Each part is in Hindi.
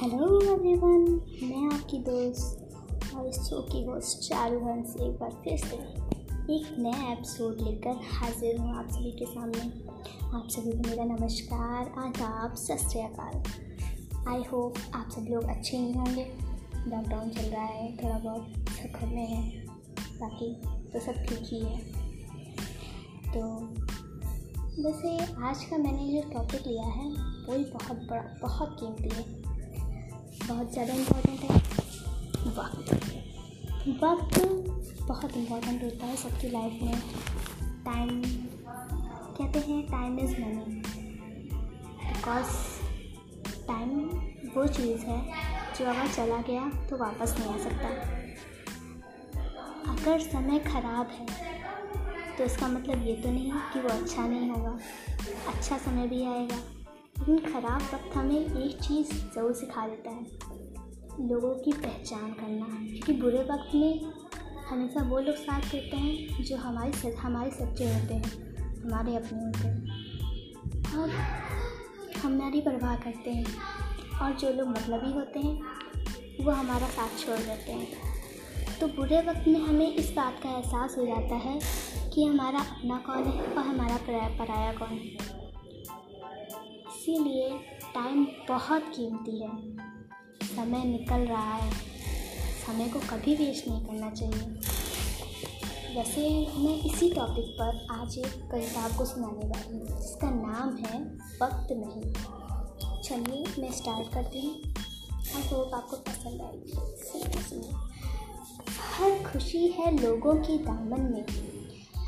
हेलो एवरीवन मैं आपकी दोस्त और इस शो की होस्ट चारू हंस एक बार फिर से एक नया एपिसोड लेकर हाजिर हूँ आप सभी के सामने आप सभी को मेरा नमस्कार आदाब सत आई होप आप सब लोग अच्छे ही होंगे लॉकडाउन चल रहा है थोड़ा बहुत सब में है बाकी तो सब ठीक ही है तो वैसे आज का मैंने जो टॉपिक लिया है वो ही बहुत बड़ा बहुत कीमती है बहुत ज़्यादा इम्पोर्टेंट है वक्त वक्त बहुत इम्पोर्टेंट होता है सबकी लाइफ में टाइम कहते हैं time is money because time वो चीज़ है जो अगर चला गया तो वापस नहीं आ सकता अगर समय ख़राब है तो इसका मतलब ये तो नहीं कि वो अच्छा नहीं होगा अच्छा समय भी आएगा लेकिन ख़राब वक्त हमें एक चीज़ ज़रूर सिखा देता है लोगों की पहचान करना क्योंकि बुरे वक्त में हमेशा वो लोग साथ देते हैं जो हमारे सच हमारे सच्चे होते हैं हमारे अपने होते हैं और हमारी परवाह करते हैं और जो लोग मतलबी होते हैं वो हमारा साथ छोड़ देते हैं तो बुरे वक्त में हमें इस बात का एहसास हो जाता है कि हमारा अपना कौन है और हमारा पराया कौन है इसीलिए टाइम बहुत कीमती है समय निकल रहा है समय को कभी वेस्ट नहीं करना चाहिए वैसे मैं इसी टॉपिक पर आज एक कविता आपको सुनाने वाली हूँ जिसका नाम है वक्त नहीं चलिए मैं स्टार्ट करती हूँ हम लोग आपको पसंद आएगी हर खुशी है लोगों की दामन में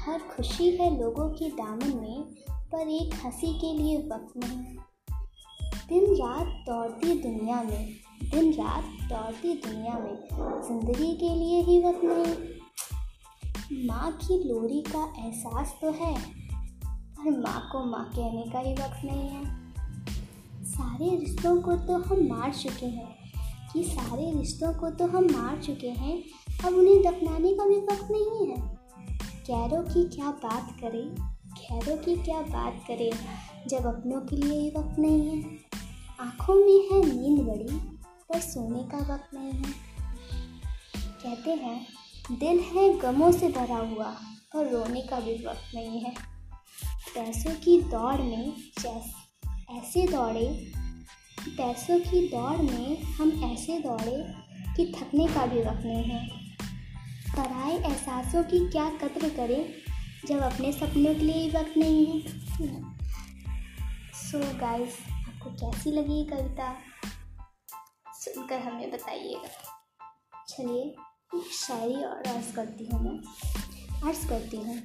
हर खुशी है लोगों की दामन में पर एक हंसी के लिए वक्त नहीं दिन रात दौड़ती दुनिया में दिन रात दौड़ती दुनिया में ज़िंदगी के लिए ही वक्त नहीं माँ की लोरी का एहसास तो है पर माँ को माँ कहने का ही वक्त नहीं है सारे रिश्तों को तो हम मार चुके हैं कि सारे रिश्तों को तो हम मार चुके हैं अब उन्हें दफनाने का भी वक्त नहीं है कैरों की क्या बात करें खैरों की क्या बात करें जब अपनों के लिए ही वक्त नहीं है आंखों में है नींद बड़ी पर सोने का वक्त नहीं है कहते हैं दिल है गमों से भरा हुआ पर रोने का भी वक्त नहीं है पैसों की दौड़ में ऐसे दौड़े पैसों की दौड़ में हम ऐसे दौड़े कि थकने का भी वक्त नहीं है तराए एहसासों की क्या कद्र करें जब अपने सपनों के लिए वक्त नहीं है सो so गाइस आपको कैसी लगी ये कविता सुनकर हमें बताइएगा चलिए शायरी और अर्ज करती हूँ मैं अर्ज करती हूँ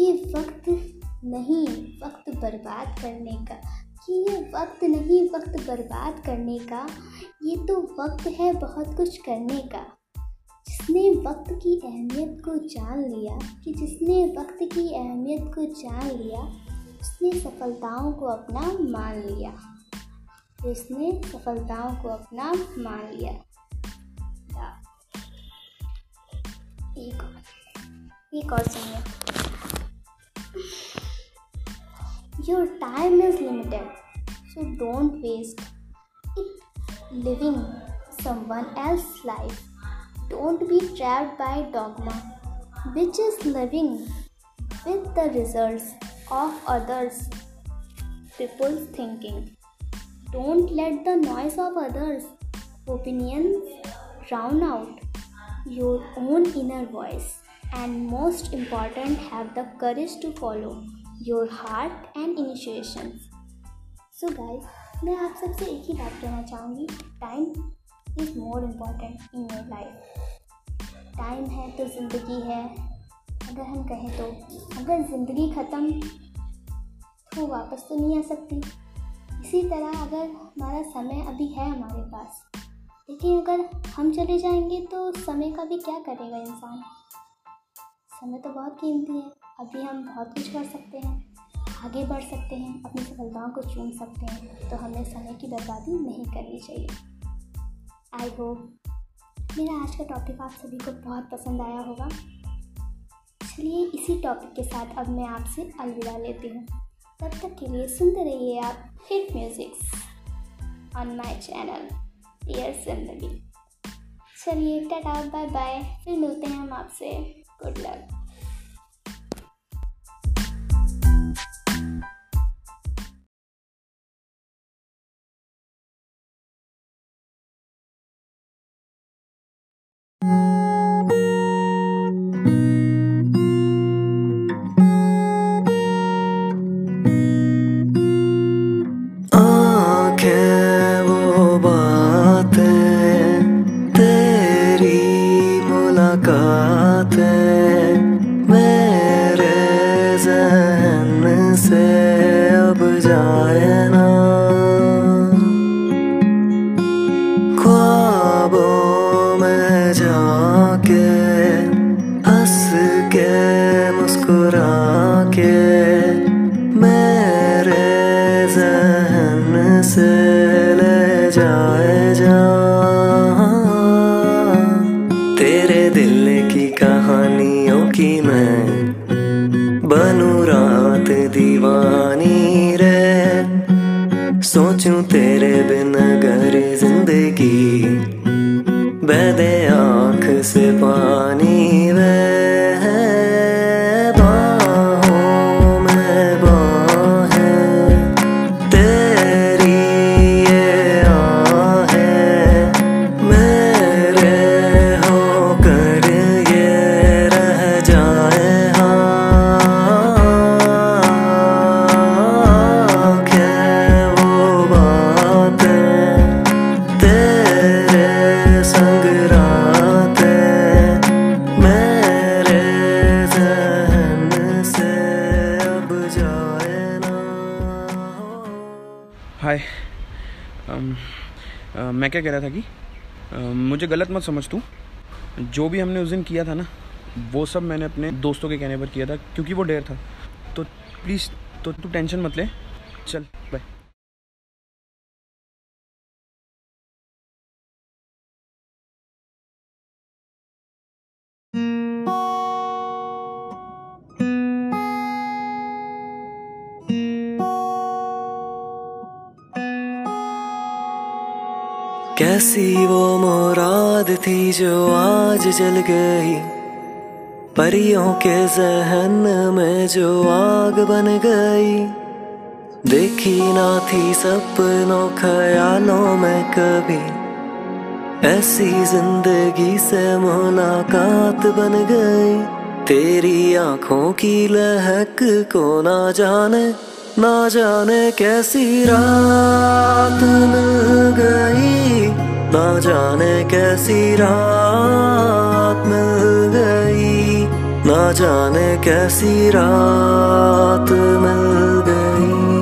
ये वक्त नहीं वक्त बर्बाद करने का कि ये वक्त नहीं वक्त बर्बाद करने का ये तो वक्त है बहुत कुछ करने का जिसने वक्त की अहमियत को जान लिया कि जिसने वक्त की अहमियत को जान लिया उसने सफलताओं को अपना मान लिया उसने सफलताओं को अपना मान लिया एक और एक और सुनिए your time is limited so don't waste it living someone else life don't be trapped by dogma which is living with the results of others people's thinking. Don't let the noise of others' opinions drown out your own inner voice and most important have the courage to follow your heart and initiations. So guys, मैं आप सबसे एक ही बात कहना चाहूँगी time is more important in your life time है तो ज़िंदगी है अगर हम कहें तो अगर ज़िंदगी ख़त्म हो वापस तो नहीं आ सकती इसी तरह अगर हमारा समय अभी है हमारे पास लेकिन अगर हम चले जाएंगे तो समय का भी क्या करेगा इंसान समय तो बहुत कीमती है अभी हम बहुत कुछ कर सकते हैं आगे बढ़ सकते हैं अपनी सफलताओं को चुन सकते हैं तो हमें समय की बर्बादी नहीं करनी चाहिए आई होप मेरा आज का टॉपिक आप सभी को बहुत पसंद आया होगा इसलिए इसी टॉपिक के साथ अब मैं आपसे अलविदा लेती हूँ तब तक के लिए सुनते रहिए आप hit musics on my channel dear जिंदगी चलिए टाटा बाय बाय फिर मिलते हैं हम आपसे गुड लक गलत मत समझ तू जो भी हमने उस दिन किया था ना वो सब मैंने अपने दोस्तों के कहने पर किया था क्योंकि वो डेर था तो प्लीज़ तो तू टेंशन मत ले चल बाय कैसी वो मुराद थी जो आज जल गई परियों के जहन में जो आग बन गई देखी ना थी सपनों ख्यालों में कभी ऐसी जिंदगी से मुलाकात बन गई तेरी आंखों की लहक को ना जाने ना जाने कैसी रात मिल गई ना जाने कैसी रात मिल गई ना जाने कैसी रात मिल गई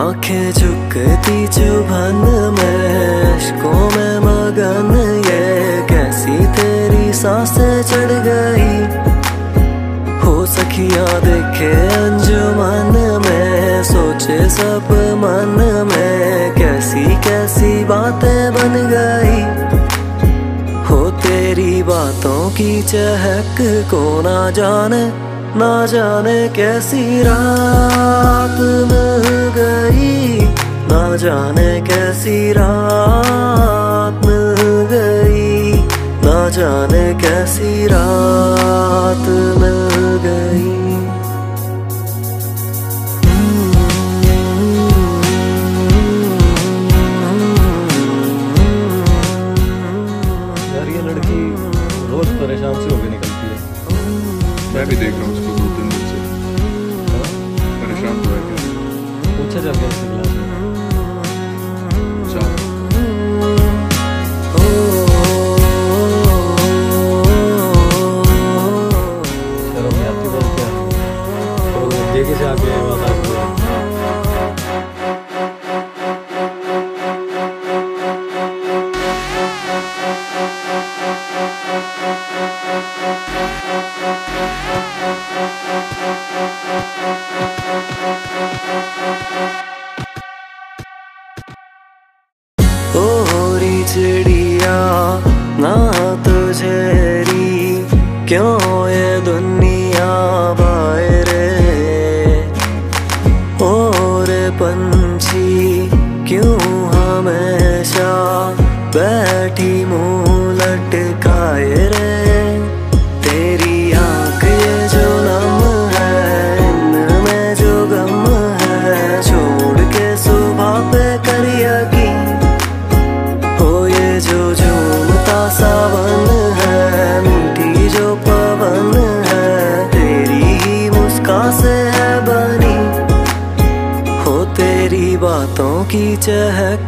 आंखें झुकती चुभन में को मैं मगन ये कैसी तेरी सांसें सब मन में कैसी कैसी बातें बन गई हो तेरी बातों की चहक को ना जाने ना जाने कैसी रात मह गई ना जाने कैसी रात मह गई ना जाने कैसी रात मह गई रोज परेशान से होके निकलती है मैं भी देख रहा हूँ उसको दो तीन दिन से हाँ? परेशान तो है पूछा जाके इसके क्लास में अच्छा। आगे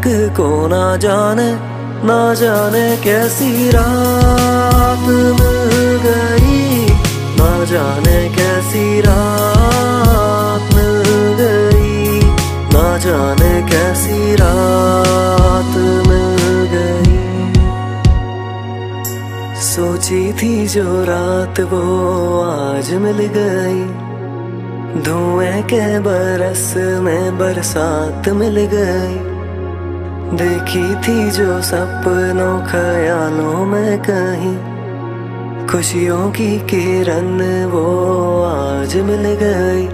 एक को ना जाने ना जाने कैसी रात मिल गई ना जाने कैसी रात मिल गई ना जाने कैसी रात मिल गई सोची थी जो रात वो आज मिल गई धुएं के बरस में बरसात मिल गई देखी थी जो सपनों खयालों में कहीं खुशियों की किरण वो आज मिल गई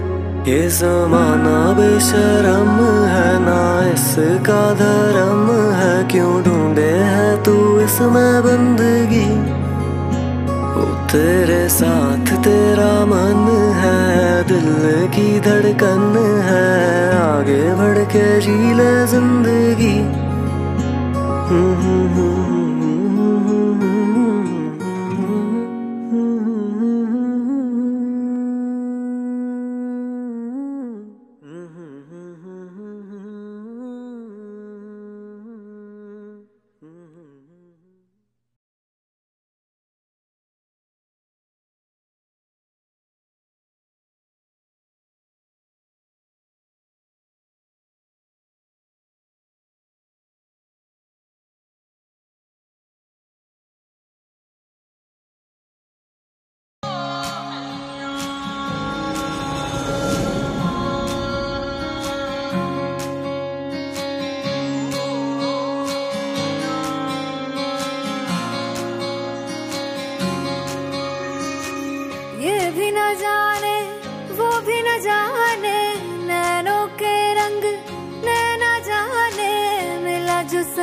ये जमाना बेशरम है ना इसका धर्म है क्यों ढूंढे है तू इसमें बंदगी वो तेरे साथ तेरा मन है दिल की धड़कन है आगे बढ़ के जी ले जिंदगी Mm-hmm.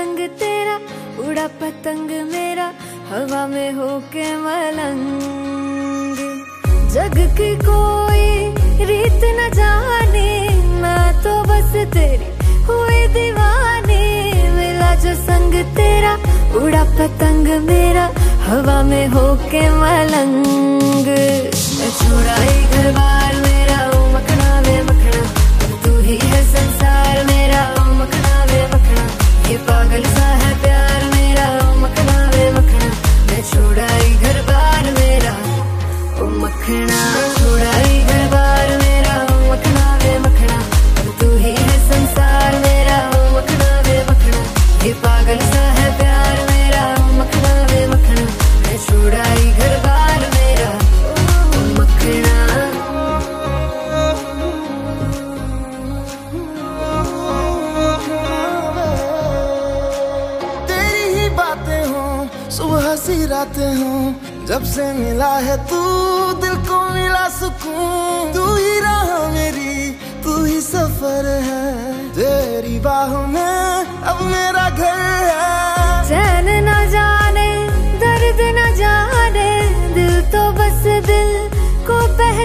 रंग तेरा उड़ा पतंग मेरा हवा में होके मलंग जग की कोई रीत न जाने मैं तो बस तेरी हुई दीवानी मिला जो संग तेरा उड़ा पतंग मेरा हवा में होके मलंग मैं घर बार मेरा मखना में मखना तू ही है संसार मेरा पागल सा है प्यार मेरा मखना वे मखना मैं छोड़ा ही मेरा मखना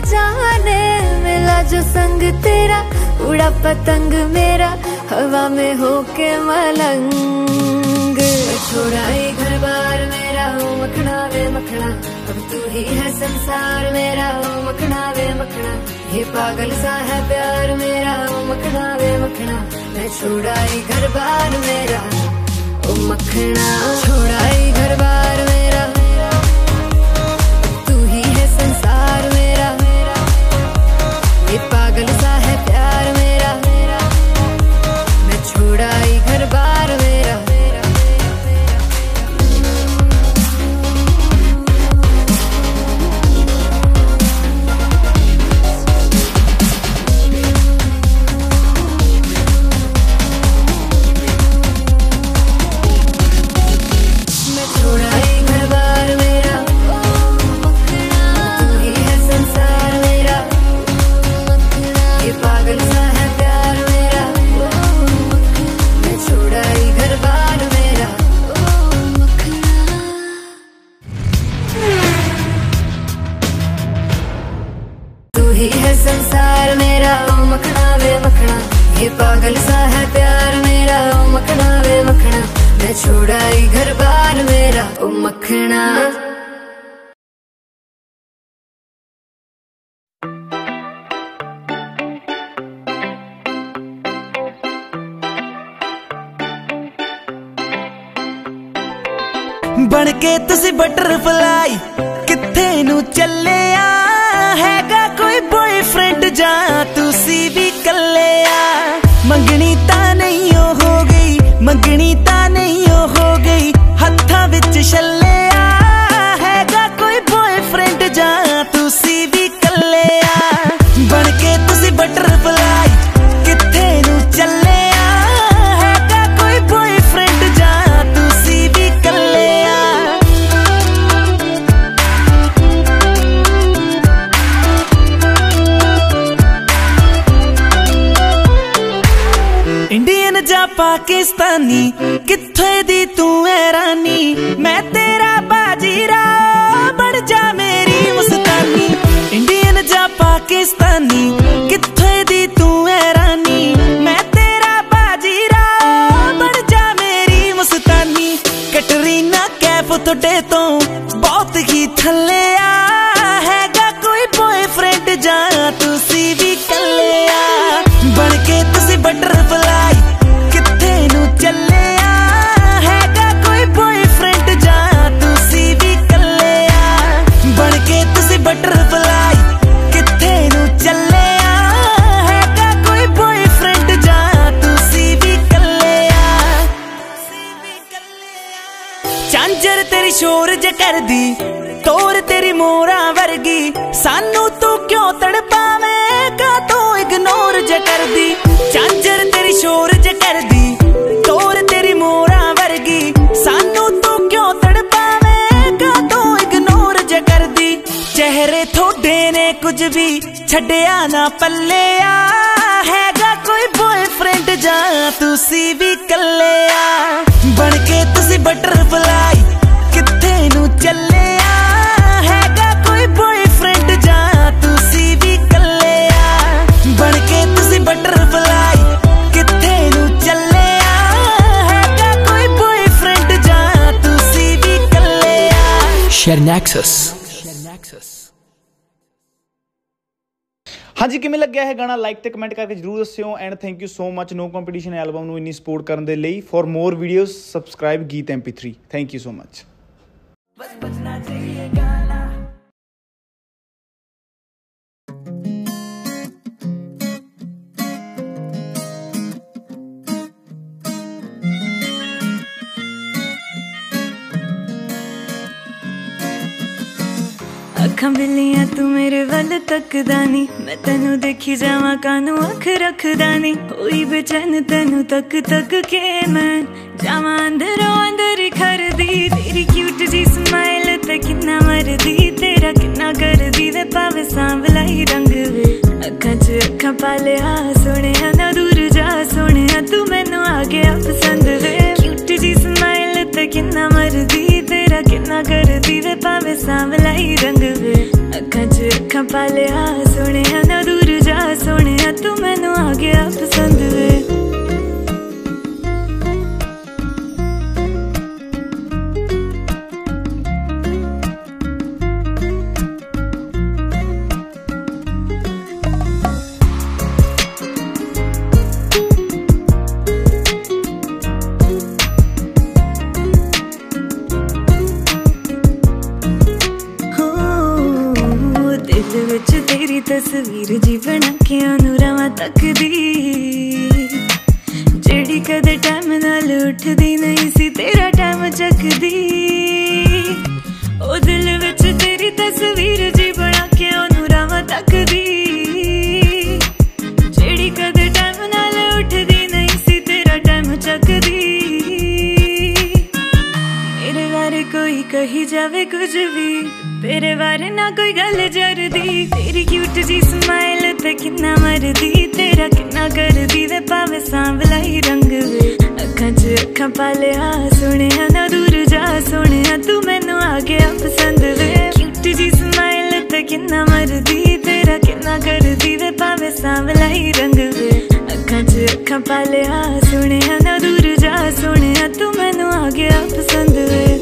जाने मिला जो संग तेरा उड़ा पतंग मेरा हवा में होके मलंग छोड़ा ही घर बार मेरा हो मखना वे मखना अब तू ही है संसार मेरा हो मखना वे मखना ये पागल सा है प्यार मेरा हो मखना वे मखना मैं छोड़ा ही घर बार मेरा ओ मखना छोड़ा ही घर बार मेरा ਤੁਸੀਂ ਬਟਰਫਲਾਈ ਕਿੱਥੇ ਨੂੰ ਚੱਲਿਆ ਹੈਗਾ ਕਰਦੀ ਤੋਰ ਤੇਰੀ ਮੋਰਾ ਵਰਗੀ ਸਾਨੂੰ ਤੂੰ ਕਿਉਂ ਤੜਪਾਵੇਂ ਕਾ ਤੂੰ ਇਗਨੋਰ ਜੇ ਕਰਦੀ ਚਾਂਜਰ ਤੇਰੀ ਸ਼ੋਰ ਜੇ ਕਰਦੀ ਤੋਰ ਤੇਰੀ ਮੋਰਾ ਵਰਗੀ ਸਾਨੂੰ ਤੂੰ ਕਿਉਂ ਤੜਪਾਵੇਂ ਕਾ ਤੂੰ ਇਗਨੋਰ ਜੇ ਕਰਦੀ ਚਿਹਰੇ ਥੋਡੇ ਨੇ ਕੁਝ ਵੀ ਛੱਡਿਆ ਨਾ ਪੱਲਿਆ ਹੈਗਾ ਕੋਈ ਬੋਏਫ੍ਰੈਂਡ ਜਾਂ ਤੁਸੀਂ ਵੀ ਕੱਲਿਆ ਬਣ ਕੇ ਤੁਸੀਂ ਬਟਰਫਲਾਈ हाँ जी किमें लग्या है गाँव लाइक तो कमेंट करके जरूर दस्यो and thank you so much no competition album में इन्नी सपोर्ट करने के लिए फॉर मोर वीडियोज सबसक्राइब गीत M P three thank you so much ਅੱਖਾਂ ਬਿੱਲੀਆਂ ਤੂੰ ਮੇਰੇ ਵੱਲ ਤੱਕਦਾ ਨਹੀਂ ਮੈਂ ਤੈਨੂੰ ਦੇਖੀ ਜਾਵਾਂ ਕਾਨੂੰ ਅੱਖ ਰੱਖਦਾ ਨਹੀਂ ਹੋਈ ਬੇਚੈਨ ਤੈਨੂੰ ਤੱਕ ਤੱਕ ਕੇ ਮੈਂ ਜਾਵਾਂ ਅੰਦਰੋਂ ਅੰਦਰ ਖਰਦੀ ਤੇਰੀ ਕਿਊਟ ਜੀ ਸਮਾਈਲ ਤੇ ਕਿੰਨਾ ਮਰਦੀ ਤੇਰਾ ਕਿੰਨਾ ਕਰਦੀ ਵੇ ਪਾਵੇ ਸਾਂਵਲਾ ਹੀ ਰੰਗ ਵੇ ਅੱਖਾਂ 'ਚ ਅੱਖਾਂ ਪਾ ਲਿਆ ਸੋਹਣਿਆ ਨਾ ਦੂਰ ਜਾ ਸੋਹਣਿਆ ਤੂੰ ਮੈਨੂੰ ਆ ਗਿਆ ਪਸੰਦ ਵੇ ਕਿਊਟ ਜੀ ਸਮਾਈਲ ਤੇ ਕਿੰਨਾ ਮਰਦੀ ਤੇਰਾ ਕਿੰਨਾ ਕਰਦੀ ਵੇ ਭਾਵੇਂ ਸਾਂਵਲਾਈ ਰੰਗ ਵੇ ਅੱਖਾਂ 'ਚ ਅੱਖਾਂ ਪਾ ਲਿਆ ਸੋਹਣਿਆ ਨਾ ਦੂਰ ਜਾ ਸੋਹਣਿਆ ਤੂੰ ਮੈਨੂੰ ਆ ਗਿਆ ਪਸੰਦ ਵੇ ਤੱਕਦੀ ਜਿਹੜੀ ਕਦੇ ਟਾਈਮ ਨਾਲ ਉੱਠਦੀ ਨਹੀਂ ਸੀ ਤੇਰਾ ਟਾਈਮ ਚੱਕਦੀ ਉਹ ਦਿਲ ਵਿੱਚ ਤੇਰੀ ਤਸਵੀਰ ਜੀ ਬਣਾ ਕੇ ਉਹਨੂੰ ਰਾਵਾਂ ਤੱਕਦੀ ਜਿਹੜੀ ਕਦੇ ਟਾਈਮ ਨਾਲ ਉੱਠਦੀ ਨਹੀਂ ਸੀ ਤੇਰਾ ਟਾਈਮ ਚੱਕਦੀ ਇਹਦੇ ਬਾਰੇ ਕੋਈ ਕਹੀ ਜਾਵੇ ਕੁਝ ਵੀ ਤੇਰੇ ਬਾਰੇ ਨਾ ਕੋਈ ਗੱਲ ਪਾਵੇਂ ਸਾਂਵਲਾਈ ਰੰਗ ਵੇ ਅੱਖਾਂ 'ਚ ਅੱਖਾਂ ਪਾ ਲਿਆ ਨਾ ਦੂਰ ਜਾ ਸੁਣਿਆ ਤੂੰ ਮੈਨੂੰ ਆ ਗਿਆ ਪਸੰਦ ਵੇ ਕਿਊਟ ਜੀ ਸਮਾਈਲ ਤੇ ਕਿੰਨਾ ਮਰਦੀ ਤੇਰਾ ਕਿੰਨਾ ਕਰਦੀ ਵੇ ਪਾਵੇਂ ਸਾਂਵਲਾਈ ਰੰਗ ਵੇ ਅੱਖਾਂ 'ਚ ਅੱਖਾਂ ਪਾ ਲਿਆ ਨਾ ਦੂਰ ਜਾ ਸੁਣਿਆ ਤੂੰ ਮੈਨੂੰ ਆ ਗਿਆ ਪਸੰਦ ਵੇ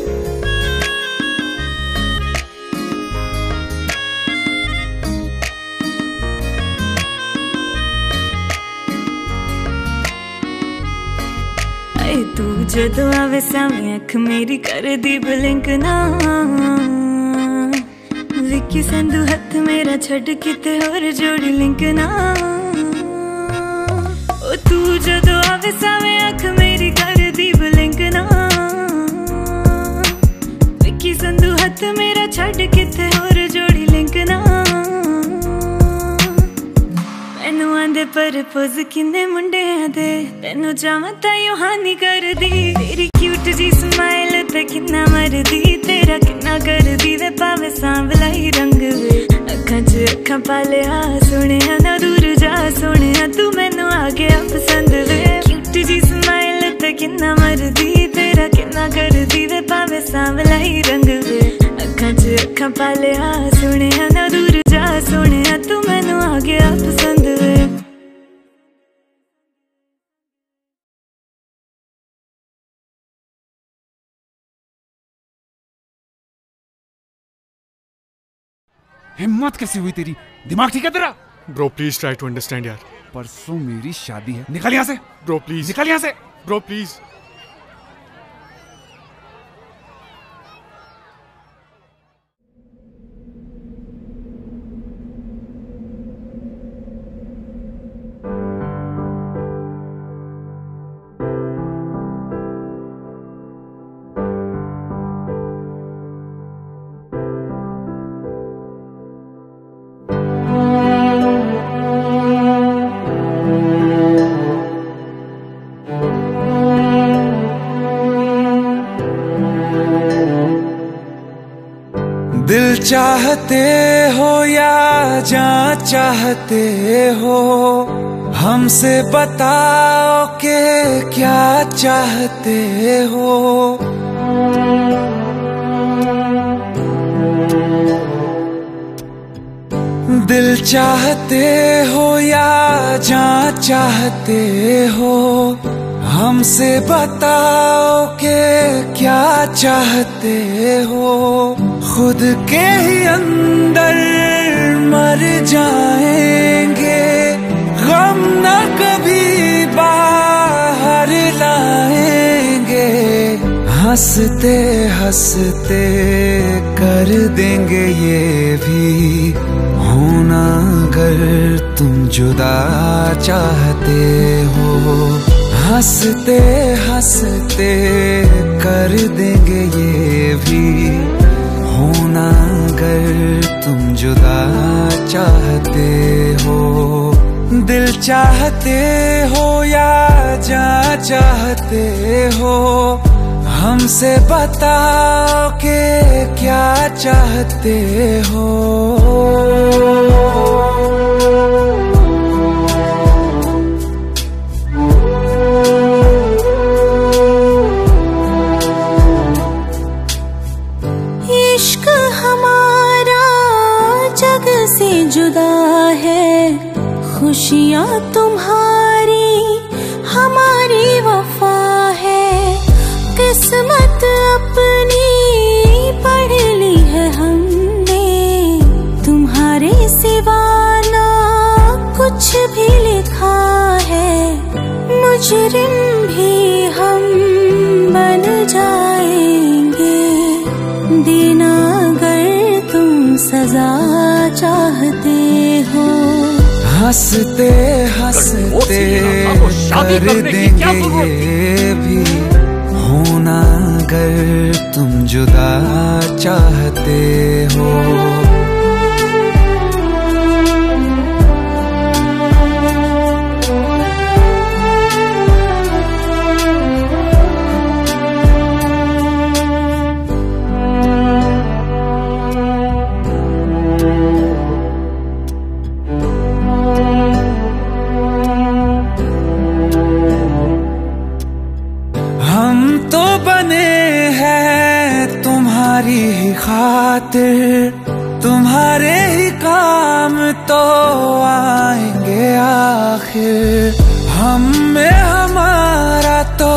ਤੇ ਤੂੰ ਜਦੋਂ ਆਵੇ ਸਾਹਮਣੇ ਅੱਖ ਮੇਰੀ ਕਰਦੀ ਬਲਿੰਕ ਨਾ ਵਿੱਕੀ ਸੰਧੂ ਹੱਥ ਮੇਰਾ ਛੱਡ ਕਿਤੇ ਹੋਰ ਜੋੜੀ ਲਿੰਕ ਨਾ ਓ ਤੂੰ ਜਦੋਂ ਆਵੇ ਸਾਹਮਣੇ ਅੱਖ ਮੇਰੀ ਕਰਦੀ ਬਲਿੰਕ ਨਾ ਵਿੱਕੀ ਸੰਧੂ ਹੱਥ ਮੇਰਾ ਛੱਡ ਕਿਤੇ ਦੇ ਪਰਪਸ ਕਿੰਨੇ ਮੁੰਡਿਆਂ ਦੇ ਤੈਨੂੰ ਚਾਹਾਂ ਤਾਂ ਯੋਹਾਨੀ ਕਰਦੀ ਤੇਰੀ ਕਿਊਟ ਜੀ ਸਮਾਈਲ ਤੇ ਕਿੰਨਾ ਮਰਦੀ ਤੇਰਾ ਕਿੰਨਾ ਕਰਦੀ ਵੇ ਪਾਵੇ ਸਾਂਵਲਾਈ ਹੀ ਰੰਗ ਵੇ ਅੱਖਾਂ 'ਚ ਅੱਖਾਂ ਪਾ ਲਿਆ ਸੋਹਣਿਆ ਨਾ ਦੂਰ ਜਾ ਸੁਣਿਆ ਤੂੰ ਮੈਨੂੰ ਆ ਗਿਆ ਪਸੰਦ ਵੇ ਕਿਊਟ ਜੀ ਸਮਾਈਲ ਤੇ ਕਿੰਨਾ ਮਰਦੀ ਤੇਰਾ ਕਿੰਨਾ ਕਰਦੀ ਵੇ ਪਾਵੇ ਸਾਂਵਲਾਈ ਹੀ ਰੰਗ ਵੇ ਅੱਖਾਂ 'ਚ ਅੱਖਾਂ ਪਾ ਲਿਆ ਸੋਹਣਿਆ ਨਾ ਦੂਰ ਜਾ ਸੁਣਿਆ ਤੂੰ ਮੈਨੂੰ ਆ ਗਿਆ ਪਸੰਦ हिम्मत कैसे हुई तेरी दिमाग ठीक है तेरा bro please try to understand यार परसों मेरी शादी है निकल यहाँ से ब्रो प्लीज निकल यहाँ से ब्रो प्लीज चाहते हो हमसे बताओ के क्या चाहते हो दिल चाहते हो या जान चाहते हो हमसे बताओ के क्या चाहते हो खुद के ही अंदर मर जाएंगे गम न कभी बाहर लाएंगे हंसते हंसते कर देंगे ये भी होना अगर तुम जुदा चाहते हो हंसते हंसते कर देंगे ये चाहते हो या जा चाहते हो हमसे बताओ के क्या चाहते हो खुशियाँ तुम्हारी हमारी वफा है किस्मत अपनी पढ़ ली है हमने तुम्हारे सिवा ना कुछ भी लिखा है मुजरिम हंसते हंसते कर देंगे ये भी होना अगर तुम जुदा चाहते हो बने हैं तुम्हारी ही खातिर तुम्हारे ही काम तो आएंगे आखिर हम में हमारा तो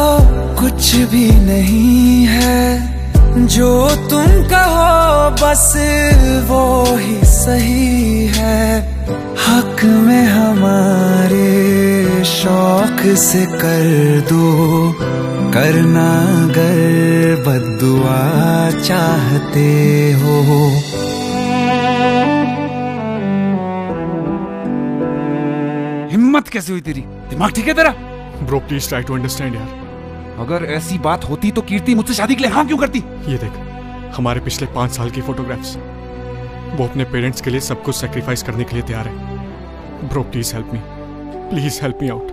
कुछ भी नहीं है जो तुम कहो बस वो ही सही है हक में हमारे शौक से कर दो करना अगर बदुआ चाहते हो हिम्मत कैसे हुई तेरी दिमाग ठीक है तेरा bro please try to understand यार अगर ऐसी बात होती तो कीर्ति मुझसे शादी के लिए हाँ क्यों करती ये देख हमारे पिछले पांच साल की फोटोग्राफ्स वो अपने पेरेंट्स के लिए सब कुछ सेक्रीफाइस करने के लिए तैयार है bro please help me please help me out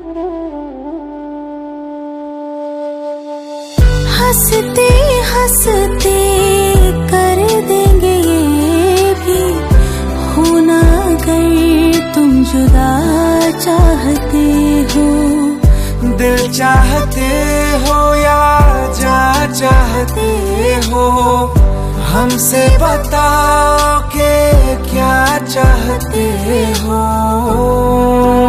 हंसते हंसते कर देंगे ये भी होना गए तुम जुदा चाहते हो दिल चाहते हो या जा चाहते हो हमसे बताओ के क्या चाहते हो